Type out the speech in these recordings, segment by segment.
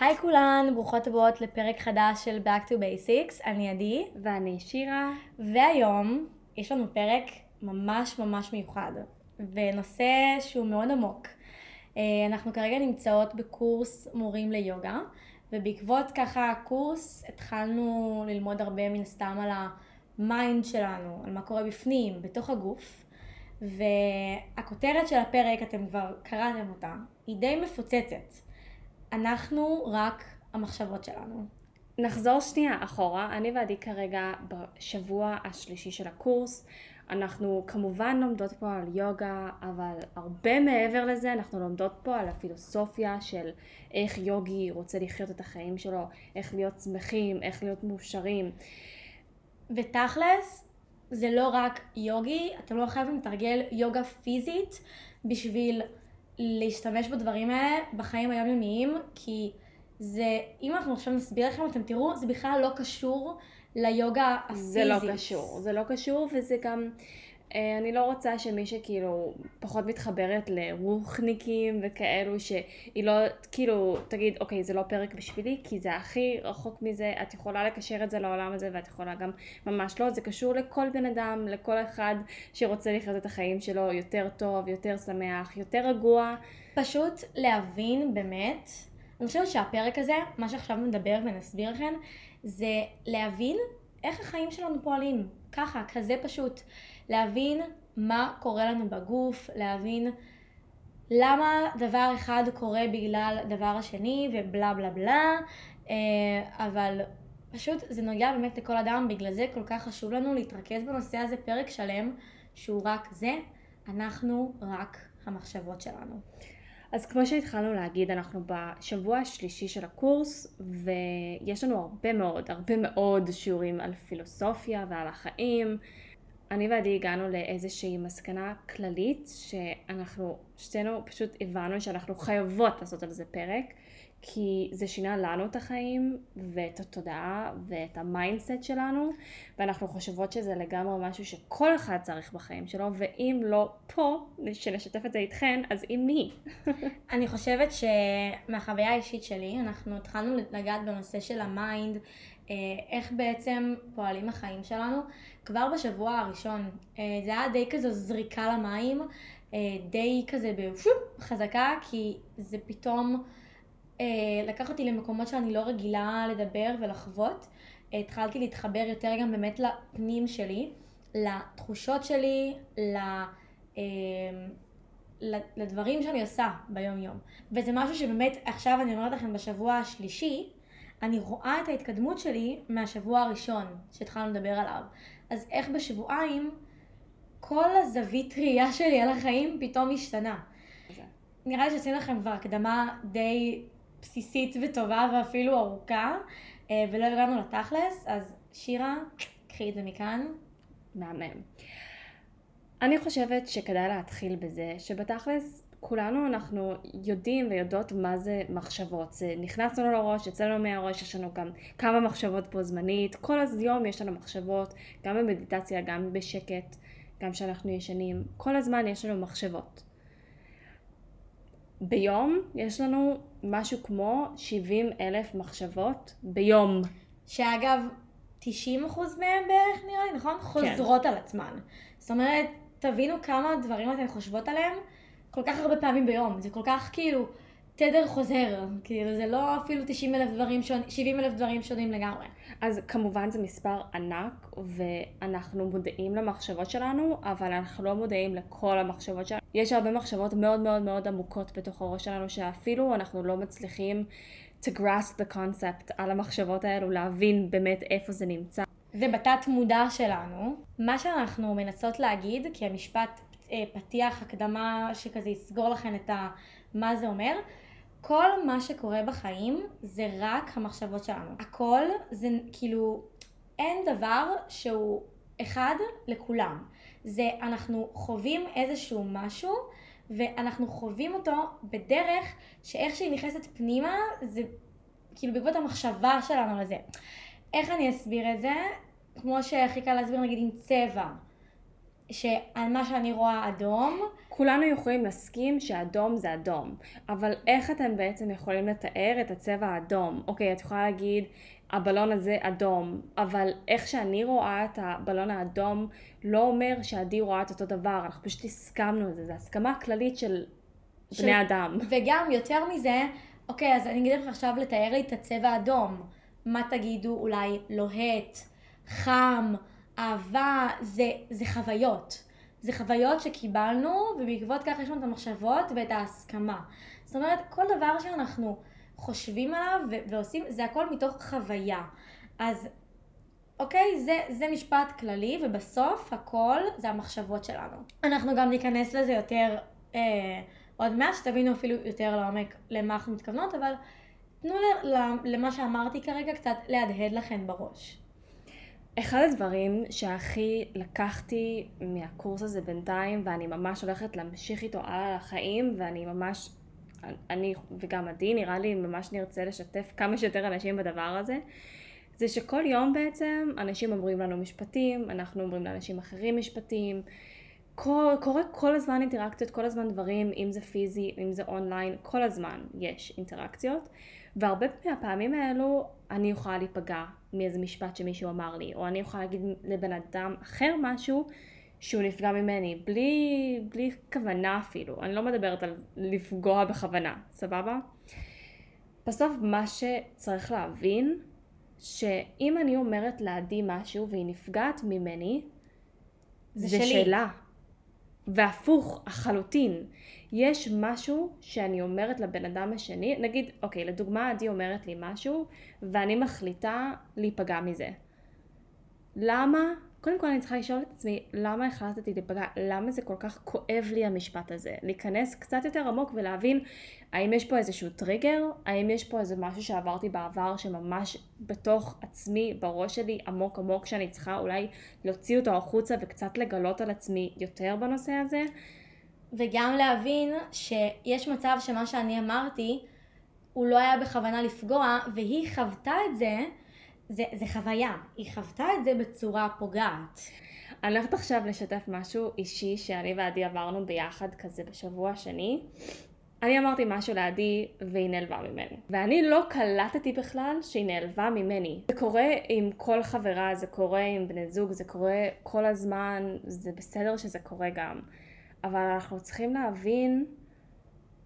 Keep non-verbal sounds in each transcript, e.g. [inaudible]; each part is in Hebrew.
היי כולן, ברוכות הבאות לפרק חדש של Back to Basics, אני עדי, ואני שירה. והיום יש לנו פרק ממש ממש מיוחד, ונושא שהוא מאוד עמוק. אה, אנחנו כרגע נמצאות בקורס מורים ליוגה, ובעקבות ככה הקורס התחלנו ללמוד הרבה מן הסתם על ה mind שלנו, על מה קורה בפנים, בתוך הגוף. והכותרת של הפרק, אתם כבר קראתם אותה, היא די מפוצצת. אנחנו רק המחשבות שלנו. נחזור שנייה אחורה, אני ועדי כרגע בשבוע השלישי של הקורס. אנחנו כמובן לומדות פה על יוגה, אבל הרבה מעבר לזה אנחנו לומדות פה על הפילוסופיה של איך יוגי רוצה לחיות את החיים שלו, איך להיות שמחים, איך להיות מאושרים. ותכלס, זה לא רק יוגי, אתם לא חייבים לתרגל יוגה פיזית בשביל להשתמש בדברים האלה בחיים היומיומיים, כי זה, אם אנחנו עכשיו נסביר לכם, אתם תראו, זה בכלל לא קשור ליוגה הפיזית. זה לא קשור, זה לא קשור וזה גם... אה, אני לא רוצה שמי שכאילו פחות מתחברת לרוחניקים וכאלו שהיא לא כאילו תגיד אוקיי זה לא פרק בשבילי כי זה הכי רחוק מזה את יכולה לקשר את זה לעולם הזה ואת יכולה גם ממש לא. זה קשור לכל בן אדם לכל אחד שרוצה לחיות את החיים שלו יותר טוב יותר שמח יותר רגוע. פשוט להבין באמת אני חושבת שהפרק הזה מה שעכשיו נדבר ונסביר לכם זה להבין איך החיים שלנו פועלים. ככה כזה פשוט להבין מה קורה לנו בגוף, להבין למה דבר אחד קורה בגלל דבר השני ובלה בלה בלה, אה, אבל פשוט זה נוגע באמת לכל אדם, בגלל זה כל כך חשוב לנו להתרכז בנושא הזה פרק שלם, שהוא רק זה, אנחנו רק המחשבות שלנו. אז כמו שהתחלנו להגיד, אנחנו בשבוע השלישי של הקורס, ויש לנו הרבה מאוד, הרבה מאוד שיעורים על פילוסופיה ועל החיים. אני ועדי הגענו לאיזושהי מסקנה כללית שאנחנו שתינו פשוט הבנו שאנחנו חייבות לעשות על זה פרק כי זה שינה לנו את החיים ואת התודעה ואת ה mindset שלנו ואנחנו חושבות שזה לגמרי משהו שכל אחד צריך בחיים שלו ואם לא פה שנשתף את זה איתכן אז עם מי? [laughs] אני חושבת שמהחוויה האישית שלי אנחנו התחלנו לגעת בנושא של ה mind איך בעצם פועלים החיים שלנו כבר בשבוע הראשון. אה, זה היה די כזו זריקה למים, אה, די כזה בפשוט חזקה, כי זה פתאום לקח אותי למקומות שאני לא רגילה לדבר ולחוות. התחלתי להתחבר יותר גם באמת לפנים שלי, לתחושות שלי, לדברים שאני עושה ביום יום. וזה משהו שבאמת עכשיו אני אומרת לכם בשבוע השלישי, אני רואה את ההתקדמות שלי מהשבוע הראשון שהתחלנו לדבר עליו. אז איך בשבועיים כל הזווית ראייה שלי על החיים פתאום השתנה. נראה לי שעשינו לכם כבר הקדמה די בסיסית וטובה ואפילו ארוכה, אה, ולא הגענו לתכלס, אז שירה, קחי את זה מכאן. מהמם. אני חושבת שכדאי להתחיל בזה שבתכלס כולנו אנחנו יודעים ויודעות מה זה מחשבות. זה נכנס לנו לראש, יצא לנו מהראש, יש לנו גם כמה מחשבות בו זמנית. כל היום יש לנו מחשבות, גם במדיטציה, גם בשקט, גם כשאנחנו ישנים. כל הזמן יש לנו מחשבות. ביום יש לנו משהו כמו 70 אלף מחשבות ביום. שאגב, 90% מהם בערך נראה לי, נכון? כן. חוזרות על עצמן. זאת אומרת, תבינו כמה דברים אתן חושבות עליהם. כל כך הרבה פעמים ביום, זה כל כך כאילו תדר חוזר, כאילו זה לא אפילו 90 אלף דברים שונים, 70 אלף דברים שונים לגמרי. אז כמובן זה מספר ענק, ואנחנו מודעים למחשבות שלנו, אבל אנחנו לא מודעים לכל המחשבות שלנו. יש הרבה מחשבות מאוד מאוד מאוד עמוקות בתוך הראש שלנו, שאפילו אנחנו לא מצליחים to grasp the concept על המחשבות האלו, להבין באמת איפה זה נמצא. זה בתת מודע שלנו. מה שאנחנו מנסות להגיד, כי המשפט פתיח, הקדמה שכזה יסגור לכם את ה... מה זה אומר. כל מה שקורה בחיים זה רק המחשבות שלנו. הכל זה כאילו, אין דבר שהוא אחד לכולם. זה אנחנו חווים איזשהו משהו ואנחנו חווים אותו בדרך שאיך שהיא נכנסת פנימה זה כאילו בעקבות המחשבה שלנו לזה. איך אני אסביר את זה? כמו שהכי קל להסביר נגיד עם צבע. שעל מה שאני רואה אדום, כולנו יכולים להסכים שאדום זה אדום, אבל איך אתם בעצם יכולים לתאר את הצבע האדום? אוקיי, את יכולה להגיד, הבלון הזה אדום, אבל איך שאני רואה את הבלון האדום לא אומר שעדי רואה את אותו דבר, אנחנו פשוט הסכמנו על זה, זו הסכמה כללית של של- בני אדם. וגם יותר מזה, אוקיי, אז אני אגיד לך עכשיו לתאר לי את הצבע האדום. מה תגידו? אולי לוהט, חם, אהבה, זה, זה חוויות. זה חוויות שקיבלנו, ובעקבות כך יש לנו את המחשבות ואת ההסכמה. זאת אומרת, כל דבר שאנחנו חושבים עליו ו- ועושים, זה הכל מתוך חוויה. אז אוקיי, זה, זה משפט כללי, ובסוף הכל זה המחשבות שלנו. אנחנו גם ניכנס לזה יותר אה, עוד מעט, שתבינו אפילו יותר לעומק למה אנחנו מתכוונות, אבל תנו ל- למה שאמרתי כרגע קצת להדהד לכם בראש. אחד הדברים שהכי לקחתי מהקורס הזה בינתיים, ואני ממש הולכת להמשיך איתו הלאה לחיים, ואני ממש, אני וגם עדי, נראה לי ממש נרצה לשתף כמה שיותר אנשים בדבר הזה, זה שכל יום בעצם אנשים אומרים לנו משפטים, אנחנו אומרים לאנשים אחרים משפטים, כל, קורה כל הזמן אינטראקציות, כל הזמן דברים, אם זה פיזי, אם זה אונליין, כל הזמן יש אינטראקציות. והרבה מהפעמים האלו אני יכולה להיפגע מאיזה משפט שמישהו אמר לי, או אני יכולה להגיד לבן אדם אחר משהו שהוא נפגע ממני, בלי, בלי כוונה אפילו. אני לא מדברת על לפגוע בכוונה, סבבה? בסוף מה שצריך להבין, שאם אני אומרת לעדי משהו והיא נפגעת ממני, זה זה, שלי. שלה. והפוך, החלוטין. יש משהו שאני אומרת לבן אדם השני, נגיד, אוקיי, לדוגמה, עדי אומרת לי משהו, ואני מחליטה להיפגע מזה. למה? קודם כל אני צריכה לשאול את עצמי, למה החלטתי להיפגע? למה זה כל כך כואב לי המשפט הזה? להיכנס קצת יותר עמוק ולהבין האם יש פה איזשהו טריגר? האם יש פה איזה משהו שעברתי בעבר שממש בתוך עצמי, בראש שלי, עמוק עמוק, שאני צריכה אולי להוציא אותו החוצה וקצת לגלות על עצמי יותר בנושא הזה? וגם להבין שיש מצב שמה שאני אמרתי, הוא לא היה בכוונה לפגוע, והיא חוותה את זה, זה, זה חוויה, היא חוותה את זה בצורה פוגעת. אני הולכת עכשיו לשתף משהו אישי שאני ועדי עברנו ביחד כזה בשבוע השני. אני אמרתי משהו לעדי והיא נעלבה ממני. ואני לא קלטתי בכלל שהיא נעלבה ממני. זה קורה עם כל חברה, זה קורה עם בני זוג, זה קורה כל הזמן, זה בסדר שזה קורה גם. אבל אנחנו צריכים להבין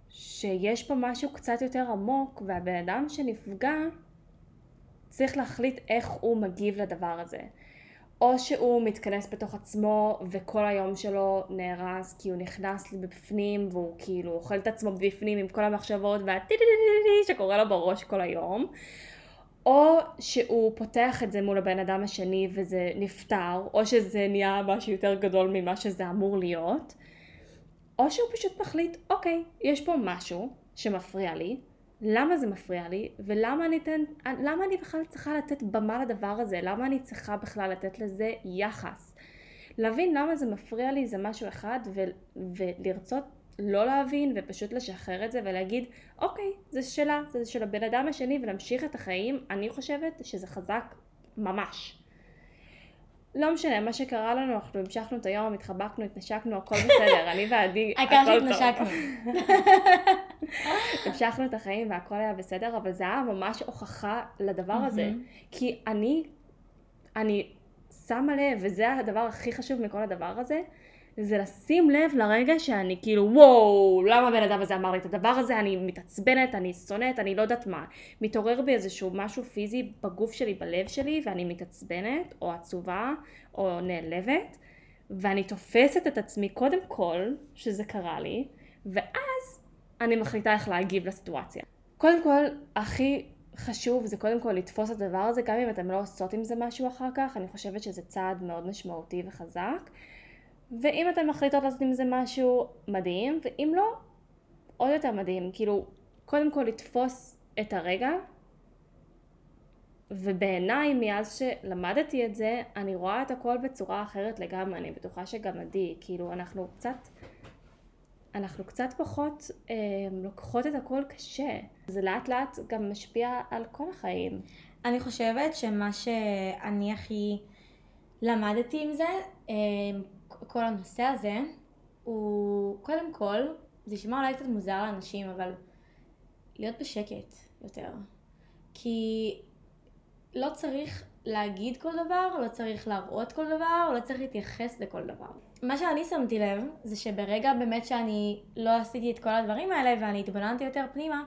שיש פה משהו קצת יותר עמוק, והבן אדם שנפגע צריך להחליט איך הוא מגיב לדבר הזה. או שהוא מתכנס בתוך עצמו וכל היום שלו נהרס כי הוא נכנס בפנים והוא כאילו אוכל את עצמו בפנים עם כל המחשבות והטיטיטיטיטי שקורה לו בראש כל היום. או שהוא פותח את זה מול הבן אדם השני וזה נפתר, או שזה נהיה משהו יותר גדול ממה שזה אמור להיות. או שהוא פשוט מחליט, אוקיי, יש פה משהו שמפריע לי, למה זה מפריע לי, ולמה אני, אתן, למה אני בכלל צריכה לתת במה לדבר הזה, למה אני צריכה בכלל לתת לזה יחס. להבין למה זה מפריע לי זה משהו אחד, ו, ולרצות לא להבין ופשוט לשחרר את זה ולהגיד, אוקיי, זה שלה, זה של הבן אדם השני ולהמשיך את החיים, אני חושבת שזה חזק ממש. לא משנה, מה שקרה לנו, אנחנו המשכנו את היום, התחבקנו, התנשקנו, הכל בסדר, אני ועדי, [laughs] העיקר הכל טוב. שהתנשקנו. [laughs] המשכנו את החיים והכל היה בסדר, אבל זה היה ממש הוכחה לדבר הזה. כי אני, אני שמה לב, וזה הדבר הכי חשוב מכל הדבר הזה, זה לשים לב לרגע שאני כאילו, וואו, למה הבן אדם הזה אמר לי את הדבר הזה, אני מתעצבנת, אני שונאת, אני לא יודעת מה. מתעורר בי איזשהו משהו פיזי בגוף שלי, בלב שלי, ואני מתעצבנת, או עצובה, או נעלבת, ואני תופסת את עצמי קודם כל, שזה קרה לי, ואז אני מחליטה איך להגיב לסיטואציה. קודם כל, הכי חשוב זה קודם כל לתפוס את הדבר הזה, גם אם אתם לא עושות עם זה משהו אחר כך, אני חושבת שזה צעד מאוד משמעותי וחזק. ואם אתן מחליטות לעשות עם זה משהו מדהים, ואם לא, עוד יותר מדהים. כאילו, קודם כל לתפוס את הרגע, ובעיניי, מאז שלמדתי את זה, אני רואה את הכל בצורה אחרת לגמרי, אני בטוחה שגם עדי, כאילו, אנחנו קצת, אנחנו קצת פחות אה, לוקחות את הכל קשה. זה לאט לאט גם משפיע על כל החיים. אני חושבת שמה שאני הכי למדתי עם זה, אה, כל הנושא הזה הוא, קודם כל, זה נשמע אולי קצת מוזר לאנשים, אבל להיות בשקט יותר. כי לא צריך להגיד כל דבר, לא צריך להראות כל דבר, לא צריך להתייחס לכל דבר. מה שאני שמתי לב, זה שברגע באמת שאני לא עשיתי את כל הדברים האלה ואני התבוננתי יותר פנימה,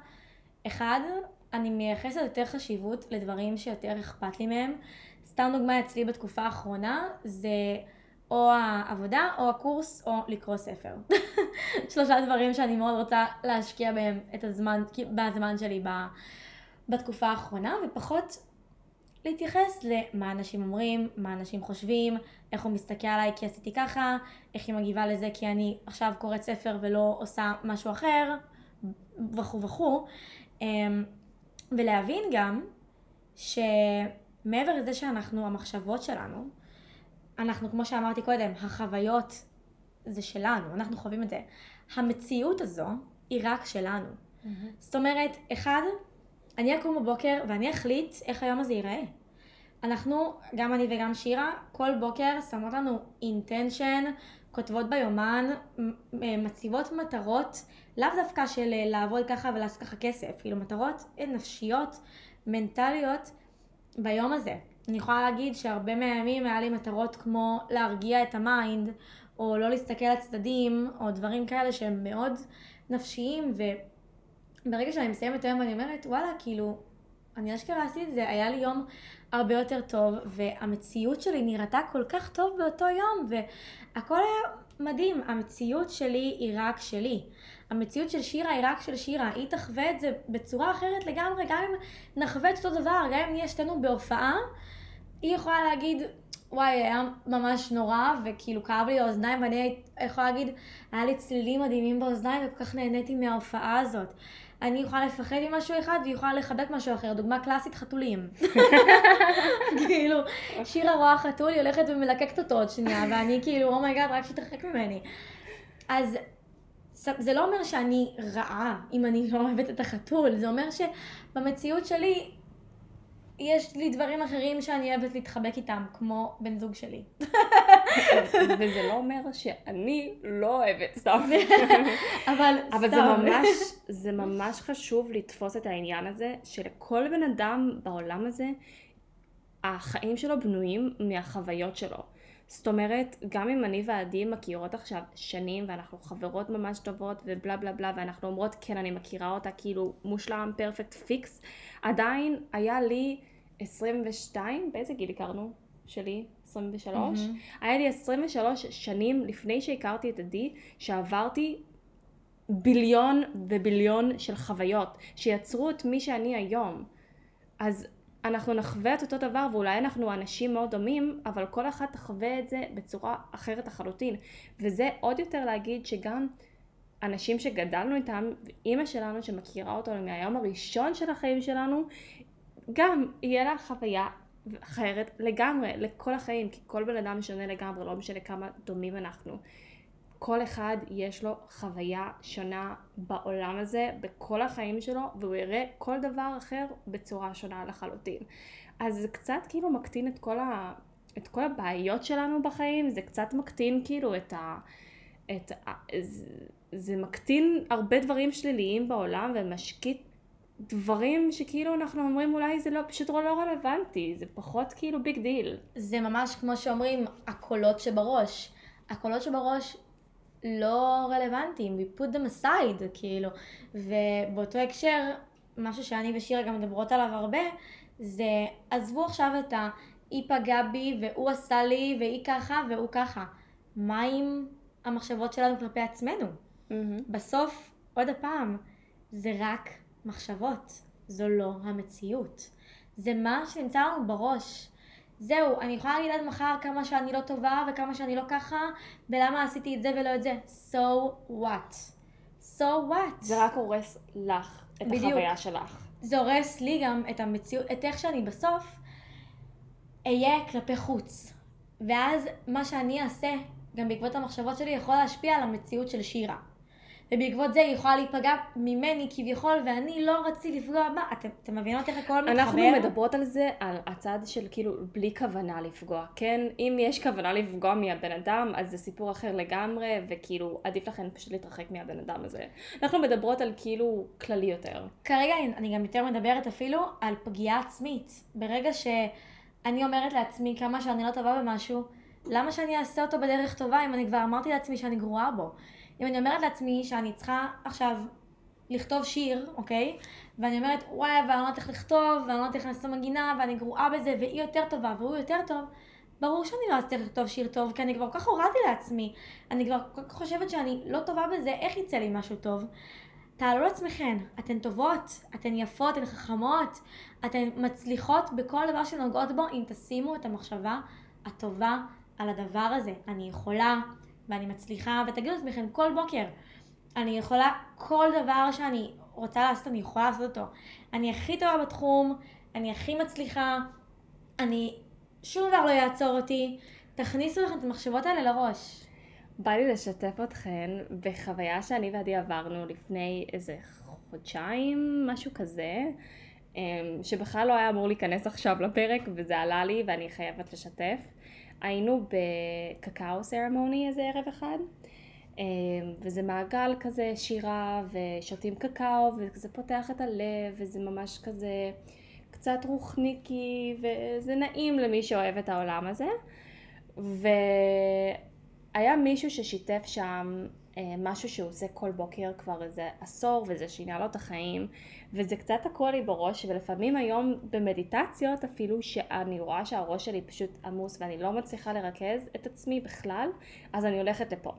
אחד, אני מייחסת יותר חשיבות לדברים שיותר אכפת לי מהם. סתם דוגמה אצלי בתקופה האחרונה, זה או העבודה, או הקורס, או לקרוא ספר. [laughs] שלושה דברים שאני מאוד רוצה להשקיע בהם את הזמן, בזמן שלי בתקופה האחרונה, ופחות להתייחס למה אנשים אומרים, מה אנשים חושבים, איך הוא מסתכל עליי כי עשיתי ככה, איך היא מגיבה לזה כי אני עכשיו קוראת ספר ולא עושה משהו אחר, וכו' וכו'. אמ, ולהבין גם שמעבר לזה שאנחנו, המחשבות שלנו, אנחנו, כמו שאמרתי קודם, החוויות זה שלנו, אנחנו חווים את זה. המציאות הזו היא רק שלנו. Mm-hmm. זאת אומרת, אחד, אני אקום בבוקר ואני אחליט איך היום הזה ייראה. אנחנו, גם אני וגם שירה, כל בוקר שמות לנו אינטנשן, כותבות ביומן, מציבות מטרות, לאו דווקא של אה, לעבוד ככה ולעשות ככה כסף, כאילו מטרות נפשיות, מנטליות ביום הזה. אני יכולה להגיד שהרבה מהימים היה לי מטרות כמו להרגיע את ה mind, או לא להסתכל על צדדים, או דברים כאלה שהם מאוד נפשיים, וברגע שאני מסיימת היום ואני אומרת, וואלה, כאילו, אני אשכרה עשיתי את זה, היה לי יום הרבה יותר טוב, והמציאות שלי נראתה כל כך טוב באותו יום, והכל היה מדהים. המציאות שלי היא רק שלי. המציאות של שירה היא רק של שירה. היא תחווה את זה בצורה אחרת לגמרי, גם אם נחווה את אותו דבר, גם אם נהיה שתינו בהופעה, היא יכולה להגיד, וואי, היה ממש נורא, וכאילו כאב לי האוזניים, ואני יכולה להגיד, היה לי צלילים מדהימים באוזניים, וכל כך נהניתי מההופעה הזאת. אני יכולה לפחד ממשהו אחד, והיא יכולה לחבק משהו אחר. דוגמה קלאסית, חתולים. [laughs] כאילו, שירה רואה חתול, היא הולכת ומלקקת אותו עוד שנייה, ואני כאילו, oh my god, oh רק שיתרחק ממני. אז זה לא אומר שאני רעה אם אני לא אוהבת את החתול, זה אומר שבמציאות שלי יש לי דברים אחרים שאני אוהבת להתחבק איתם, כמו בן זוג שלי. [laughs] וזה לא אומר שאני לא אוהבת סתם. [laughs] אבל אבל זה ממש, [laughs] זה ממש חשוב לתפוס את העניין הזה, שלכל בן אדם בעולם הזה, החיים שלו בנויים מהחוויות שלו. זאת אומרת, גם אם אני ועדי מכירות עכשיו שנים ואנחנו חברות ממש טובות ובלה בלה בלה ואנחנו אומרות כן אני מכירה אותה כאילו מושלם פרפקט פיקס, עדיין היה לי 22, באיזה גיל הכרנו? שלי? 23? Mm-hmm. היה לי 23 שנים לפני שהכרתי את עדי שעברתי ביליון וביליון של חוויות שיצרו את מי שאני היום. אז אנחנו נחווה את אותו דבר ואולי אנחנו אנשים מאוד דומים, אבל כל אחת תחווה את זה בצורה אחרת לחלוטין. וזה עוד יותר להגיד שגם אנשים שגדלנו איתם, אימא שלנו שמכירה אותנו מהיום הראשון של החיים שלנו, גם יהיה לה חוויה אחרת לגמרי, לכל החיים, כי כל בן אדם משנה לגמרי, לא משנה כמה דומים אנחנו. כל אחד יש לו חוויה שונה בעולם הזה, בכל החיים שלו, והוא יראה כל דבר אחר בצורה שונה לחלוטין. אז זה קצת כאילו מקטין את כל, ה... את כל הבעיות שלנו בחיים, זה קצת מקטין כאילו את ה... את ה... זה, זה מקטין הרבה דברים שליליים בעולם ומשקיט דברים שכאילו אנחנו אומרים אולי זה לא, פשוט לא רלוונטי, זה פחות כאילו big deal. זה ממש כמו שאומרים, הקולות שבראש. הקולות שבראש לא רלוונטיים, we put them aside, כאילו. ובאותו הקשר, משהו שאני ושירה גם מדברות עליו הרבה, זה עזבו עכשיו את ה... היא פגעה בי והוא עשה לי והיא ככה והוא ככה. מה עם המחשבות שלנו כלפי עצמנו? Mm-hmm. בסוף, עוד הפעם, זה רק מחשבות, זו לא המציאות. זה מה שנמצא לנו בראש. זהו, אני יכולה להגיד עד מחר כמה שאני לא טובה וכמה שאני לא ככה, ולמה עשיתי את זה ולא את זה. So what? So what? זה רק הורס לך את בדיוק. החוויה שלך. זה הורס לי גם את המציאות, את איך שאני בסוף אהיה כלפי חוץ. ואז מה שאני אעשה, גם בעקבות המחשבות שלי, יכול להשפיע על המציאות של שירה. ובעקבות זה היא יכולה להיפגע ממני כביכול, ואני לא רציתי לפגוע בה. אתם, אתם מבינות איך הכל מתחבר? אנחנו מדברות על זה, על הצד של כאילו בלי כוונה לפגוע, כן? אם יש כוונה לפגוע מהבן אדם, אז זה סיפור אחר לגמרי, וכאילו עדיף לכם פשוט להתרחק מהבן אדם הזה. אנחנו מדברות על כאילו כללי יותר. כרגע אני גם יותר מדברת אפילו על פגיעה עצמית. ברגע שאני אומרת לעצמי כמה שאני לא טובה במשהו, למה שאני אעשה אותו בדרך טובה אם אני כבר אמרתי לעצמי שאני גרועה בו? אם אני אומרת לעצמי שאני צריכה עכשיו לכתוב שיר, אוקיי? ואני אומרת, וואי, ואני לא יודעת איך לכתוב, ואני לא יודעת איך לעשות מנגינה, ואני גרועה בזה, והיא יותר טובה, והוא יותר טוב, ברור שאני לא אצליח לכתוב שיר טוב, כי אני כבר כל כך הורדתי לעצמי. אני כבר כל כך חושבת שאני לא טובה בזה, איך יצא לי משהו טוב? תעלו לעצמכן, אתן טובות, אתן יפות, אתן חכמות, אתן מצליחות בכל דבר שנוגעות בו, אם תשימו את המחשבה הטובה על הדבר הזה. אני יכולה, ואני מצליחה, ותגידו לעצמכם כל בוקר, אני יכולה, כל דבר שאני רוצה לעשות, אני יכולה לעשות אותו. אני הכי טובה בתחום, אני הכי מצליחה, אני, שום דבר לא יעצור אותי. תכניסו לכם את המחשבות האלה לראש. בא לי לשתף אתכן בחוויה שאני ועדי עברנו לפני איזה חודשיים, משהו כזה, אמ, שבכלל לא היה אמור להיכנס עכשיו לפרק וזה עלה לי ואני חייבת לשתף. היינו בקקאו סרמוני איזה ערב אחד, אמ, וזה מעגל כזה שירה ושותים קקאו וזה פותח את הלב וזה ממש כזה קצת רוחניקי וזה נעים למי שאוהב את העולם הזה. והיה מישהו ששיתף שם משהו שהוא עושה כל בוקר כבר איזה עשור וזה שינה לו את החיים וזה קצת תקוע לי בראש ולפעמים היום במדיטציות אפילו שאני רואה שהראש שלי פשוט עמוס ואני לא מצליחה לרכז את עצמי בכלל אז אני הולכת לפה.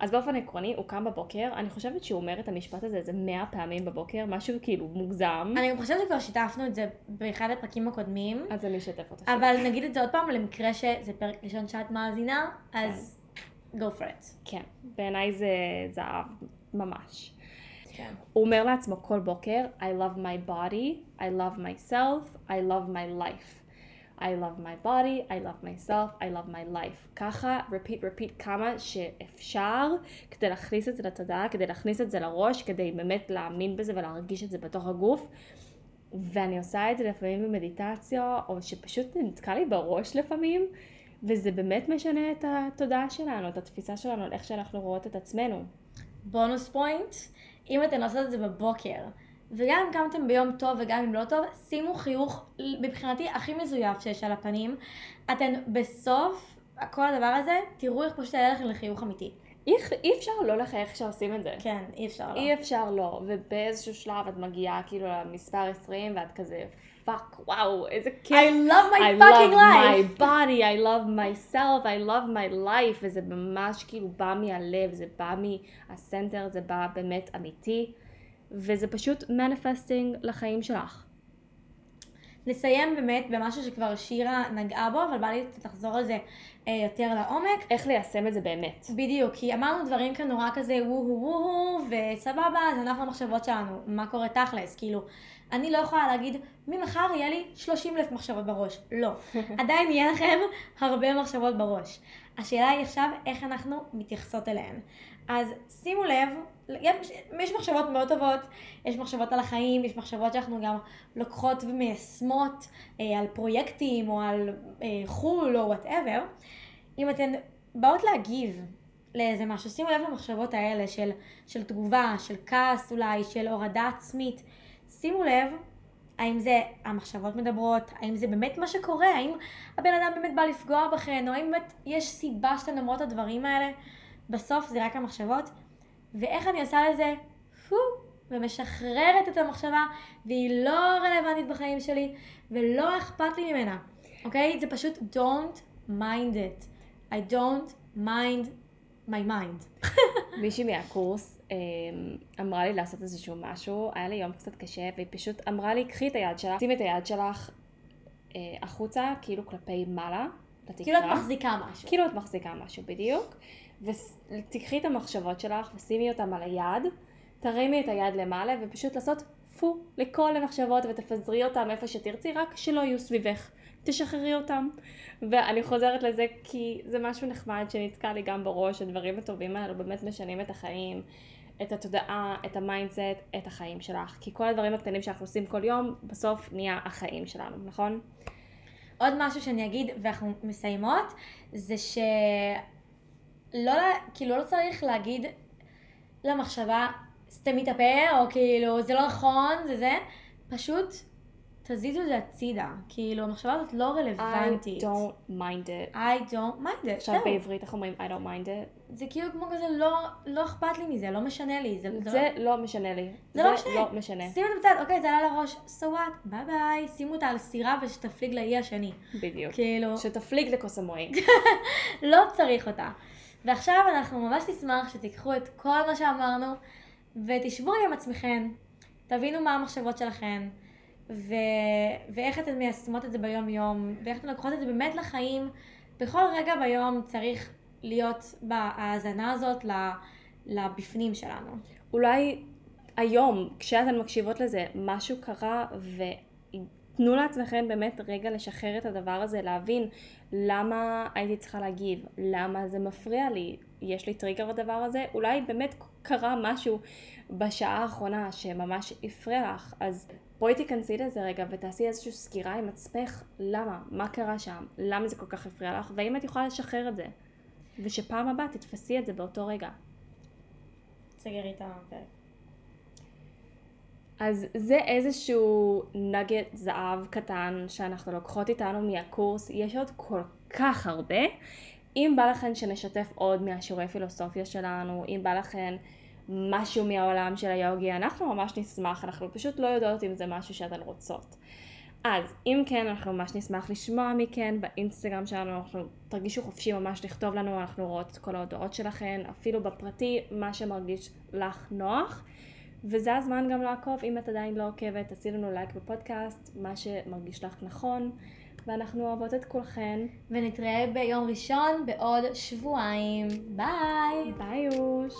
אז באופן עקרוני הוא קם בבוקר, אני חושבת שהוא אומר את המשפט הזה איזה מאה פעמים בבוקר, משהו כאילו מוגזם. אני גם חושבת שכבר שיתפנו את זה באחד הפרקים הקודמים. אז אני אשתף אותך. אבל נגיד את זה עוד פעם, למקרה שזה פרק ראשון שאת מאזינה, אז... go for it. כן, בעיניי זה זהב, ממש. כן. הוא אומר לעצמו כל בוקר, I love my body, I love myself, I love my life. I love my body, I love myself, I love my life. ככה, repeat, repeat כמה שאפשר כדי להכניס את זה לתודעה, כדי להכניס את זה לראש, כדי באמת להאמין בזה ולהרגיש את זה בתוך הגוף. ואני עושה את זה לפעמים במדיטציה, או שפשוט נתקע לי בראש לפעמים. וזה באמת משנה את התודעה שלנו, את התפיסה שלנו, על איך שאנחנו רואות את עצמנו. בונוס פוינט, אם אתן עושות את זה בבוקר, וגם אם קמתם ביום טוב וגם אם לא טוב, שימו חיוך מבחינתי הכי מזויף שיש על הפנים. אתן בסוף כל הדבר הזה, תראו איך פשוט יעלה לכם לחיוך אמיתי. אי, אי אפשר לא לחייך כשעושים את זה. כן, אי אפשר לא. אי אפשר לא, ובאיזשהו שלב את מגיעה כאילו למספר 20 ואת כזה fuck, וואו, איזה כיף. I love my fucking life. I love my body, I love myself, I love my life, וזה ממש כאילו בא מהלב, זה בא מה center, זה בא באמת אמיתי, וזה פשוט manifesting לחיים שלך. נסיים באמת במשהו שכבר שירה נגעה בו, אבל בא לי לחזור על זה אה, יותר לעומק. איך ליישם את זה באמת. בדיוק, כי אמרנו דברים כאן נורא כזה וואו וואו וואו, וסבבה, אז אנחנו המחשבות שלנו, מה קורה תכלס, כאילו, אני לא יכולה להגיד, ממחר יהיה לי 30 אלף מחשבות בראש. לא. [laughs] עדיין יהיה לכם הרבה מחשבות בראש. השאלה היא עכשיו איך אנחנו מתייחסות אליהן. אז שימו לב, יש, יש מחשבות מאוד טובות, יש מחשבות על החיים, יש מחשבות שאנחנו גם לוקחות ומיישמות אה, על פרויקטים או על אה, חו"ל או וואטאבר. אם אתן באות להגיב לאיזה משהו, שימו לב למחשבות האלה של, של תגובה, של כעס אולי, של הורדה עצמית. שימו לב האם זה המחשבות מדברות, האם זה באמת מה שקורה, האם הבן אדם באמת בא לפגוע בכן, או האם באמת יש סיבה שאתן אומרות את הדברים האלה. בסוף זה רק המחשבות, ואיך אני עושה לזה, פו, ומשחררת את המחשבה, והיא לא רלוונטית בחיים שלי, ולא אכפת לי ממנה, אוקיי? זה פשוט don't mind it. I don't mind my mind. מישהי מהקורס אמרה לי לעשות איזשהו משהו, היה לי יום קצת קשה, והיא פשוט אמרה לי, קחי את היד שלך, שימי את היד שלך אה, החוצה, כאילו כלפי מעלה, לתקרה. כאילו את מחזיקה משהו. כאילו את מחזיקה משהו, בדיוק. ותקחי את המחשבות שלך ושימי אותן על היד, תרימי את היד למעלה ופשוט לעשות פו לכל המחשבות ותפזרי אותן איפה שתרצי, רק שלא יהיו סביבך. תשחררי אותם. ואני חוזרת לזה כי זה משהו נחמד שנתקע לי גם בראש, הדברים הטובים האלו באמת משנים את החיים. את התודעה, את ה mindset, את החיים שלך. כי כל הדברים הקטנים שאנחנו עושים כל יום, בסוף נהיה החיים שלנו, נכון? עוד משהו שאני אגיד, ואנחנו מסיימות, זה ש... לא, כאילו לא צריך להגיד למחשבה, סתמי את או כאילו, זה לא נכון, זה זה, פשוט תזיזו את זה הצידה. כאילו, המחשבה הזאת לא רלוונטית. I don't mind it. I don't mind it, עכשיו. בעברית איך אומרים I don't mind it? זה כאילו כמו כזה, לא, לא אכפת לי מזה, לא משנה לי. זה, זה לא משנה לי. זה לא משנה. לא משנה. שים את זה בצד, אוקיי, זה עלה לראש, so what, ביי ביי, שימו אותה על סירה ושתפליג לאי השני. בדיוק. כאילו, שתפליג לכוס המועי. [laughs] לא צריך אותה. ועכשיו אנחנו ממש נשמח שתיקחו את כל מה שאמרנו ותשבו עם עצמכם, תבינו מה המחשבות שלכם ו... ואיך אתן מיישמות את זה ביום יום ואיך אתן לוקחות את זה באמת לחיים. בכל רגע ביום צריך להיות בהאזנה הזאת לבפנים שלנו. אולי היום, כשאתן מקשיבות לזה, משהו קרה ותנו לעצמכם באמת רגע לשחרר את הדבר הזה, להבין למה הייתי צריכה להגיב, למה זה מפריע לי, יש לי טריגר בדבר הזה, אולי באמת קרה משהו בשעה האחרונה שממש הפריע לך, אז בואי תיכנסי לזה רגע ותעשי איזושהי סקירה עם עצמך, למה, מה קרה שם, למה זה כל כך הפריע לך, והאם את יכולה לשחרר את זה. ושפעם הבאה תתפסי את זה באותו רגע. סגרי את הפרק. אז זה איזשהו נגט זהב קטן שאנחנו לוקחות איתנו מהקורס, יש עוד כל כך הרבה. אם בא לכן שנשתף עוד מהשיעורי פילוסופיה שלנו, אם בא לכן משהו מהעולם של היוגי, אנחנו ממש נשמח, אנחנו פשוט לא יודעות אם זה משהו שאתן רוצות. אז אם כן, אנחנו ממש נשמח לשמוע מכן באינסטגרם שלנו, אנחנו תרגישו חופשי ממש לכתוב לנו, אנחנו רואות את כל ההודעות שלכן, אפילו בפרטי, מה שמרגיש לך נוח. וזה הזמן גם לעקוב, אם את עדיין לא עוקבת, תעשי לנו לייק בפודקאסט, מה שמרגיש לך נכון, ואנחנו אוהבות את כולכן. ונתראה ביום ראשון בעוד שבועיים. ביי! ביי יוש!